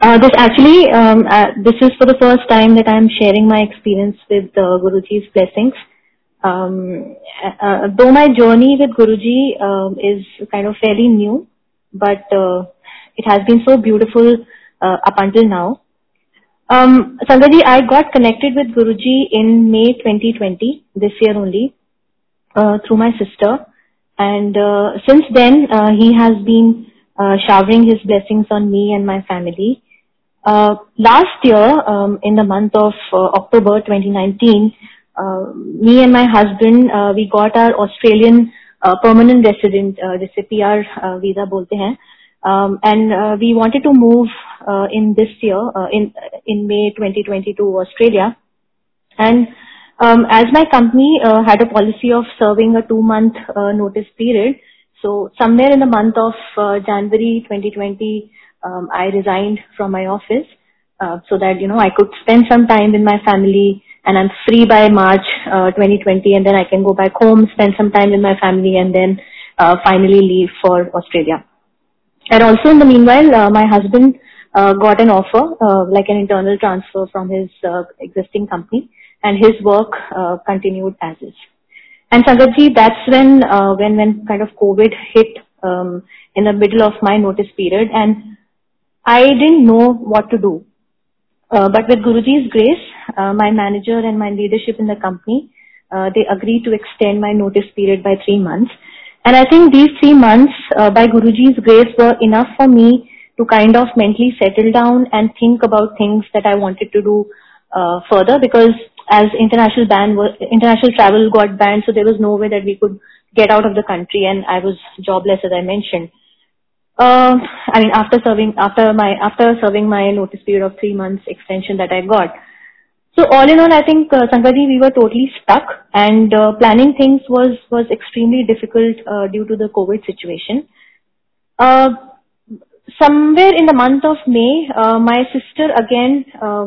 Uh, this actually, um, uh, this is for the first time that I'm sharing my experience with uh, Guruji's blessings. Um, uh, uh, though my journey with Guruji um, is kind of fairly new, but uh, it has been so beautiful up until now. Um, Sangaji, I got connected with Guruji in May 2020, this year only, through my sister. And since then, he has been showering his blessings on me and my family. Uh, last year, um, in the month of uh, October 2019, uh, me and my husband, uh, we got our Australian uh, permanent resident, uh, जिसे PR uh, visa बोलते हैं, um, and uh, we wanted to move uh, in this year, uh, in in May 2020 to Australia, and um, as my company uh, had a policy of serving a two-month uh, notice period, so somewhere in the month of uh, January 2020, um, I resigned from my office uh, so that you know I could spend some time with my family, and I'm free by March uh, 2020, and then I can go back home, spend some time with my family, and then uh, finally leave for Australia. And also in the meanwhile, uh, my husband uh, got an offer, uh, like an internal transfer from his uh, existing company, and his work uh, continued as is. And Sangatji, that's when, uh, when, when kind of COVID hit um, in the middle of my notice period, and I didn't know what to do. Uh, but with Guruji's grace, uh, my manager and my leadership in the company, uh, they agreed to extend my notice period by three months. And I think these three months, uh, by Guruji's grace, were enough for me to kind of mentally settle down and think about things that I wanted to do uh, further because as international ban was, international travel got banned, so there was no way that we could get out of the country and I was jobless as I mentioned. Uh, I mean, after serving, after my, after serving my notice period of three months extension that I got. So all in all, I think, uh, Sangaji, we were totally stuck and uh, planning things was, was extremely difficult uh, due to the COVID situation. Uh, somewhere in the month of May, uh, my sister again uh,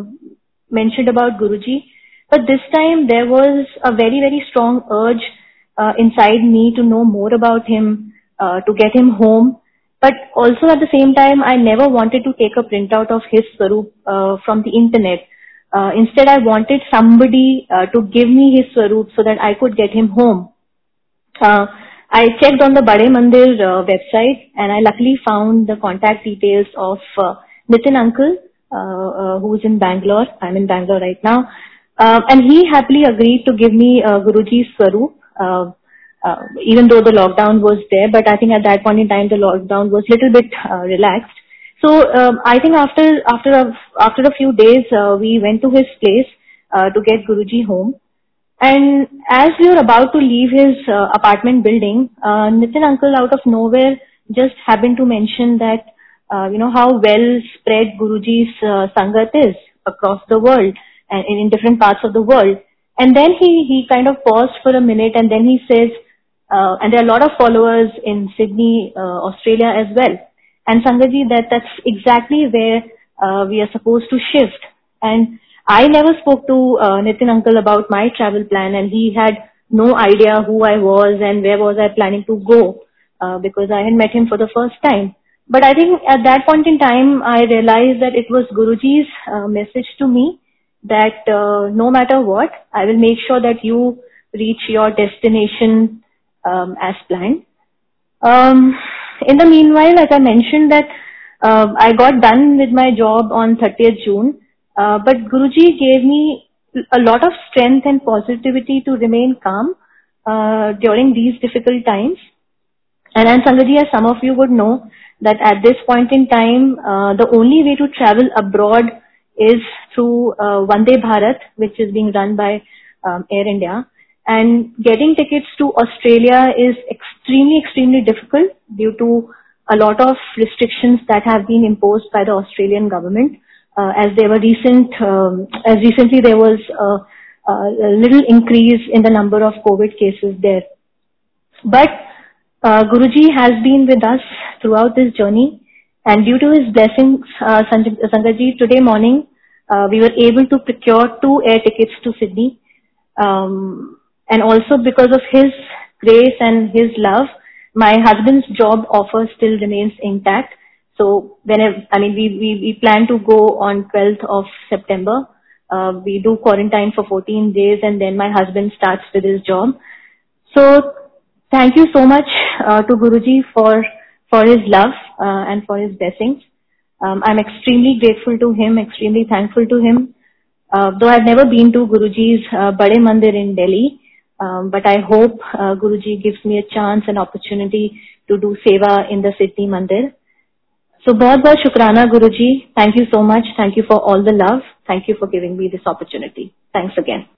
mentioned about Guruji, but this time there was a very, very strong urge uh, inside me to know more about him, uh, to get him home, but also at the same time, I never wanted to take a printout of his Swaroop uh, from the internet. Uh, instead, I wanted somebody uh, to give me his Swaroop so that I could get him home. Uh, I checked on the Bade Mandir uh, website and I luckily found the contact details of uh, Nitin uncle, uh, uh, who's in Bangalore. I'm in Bangalore right now. Uh, and he happily agreed to give me uh, Guruji's Swaroop. Uh, uh, even though the lockdown was there, but I think at that point in time the lockdown was little bit uh, relaxed. So um, I think after after a, after a few days uh, we went to his place uh, to get Guruji home, and as we were about to leave his uh, apartment building, uh, Nitin uncle out of nowhere just happened to mention that uh, you know how well spread Guruji's uh, sangat is across the world and in different parts of the world. And then he he kind of paused for a minute and then he says, uh, and there are a lot of followers in Sydney, uh, Australia as well. And Sangaji, that that's exactly where uh, we are supposed to shift. And I never spoke to uh, Nitin uncle about my travel plan, and he had no idea who I was and where was I planning to go uh, because I had met him for the first time. But I think at that point in time, I realized that it was Guruji's uh, message to me that uh, no matter what, I will make sure that you reach your destination as planned. Um, in the meanwhile, as I mentioned that uh, I got done with my job on 30th June, uh, but Guruji gave me a lot of strength and positivity to remain calm uh, during these difficult times. And Sangaji, as some of you would know, that at this point in time, uh, the only way to travel abroad is through Vande Bharat, which is being run by um, Air India. And getting tickets to Australia is extremely, extremely difficult due to a lot of restrictions that have been imposed by the Australian government. Uh, as there were recent, um, as recently there was a, a, little increase in the number of COVID cases there. But uh, Guruji has been with us throughout this journey, and due to his blessings, uh, Sangaji, today morning uh, we were able to procure two air tickets to Sydney. Um, and also because of his grace and his love, my husband's job offer still remains intact. So whenever, I mean, we, we, we plan to go on 12th of September. Uh, we do quarantine for 14 days and then my husband starts with his job. So thank you so much uh, to Guruji for, for his love uh, and for his blessings. Um, I'm extremely grateful to him, extremely thankful to him. Uh, though I've never been to Guruji's uh, Bade Mandir in Delhi, um, but I hope uh, Guruji gives me a chance and opportunity to do seva in the Sydney Mandir. So बहुत बहुत शुक्राना गुरुजी. Thank you so much. Thank you for all the love. Thank you for giving me this opportunity. Thanks again.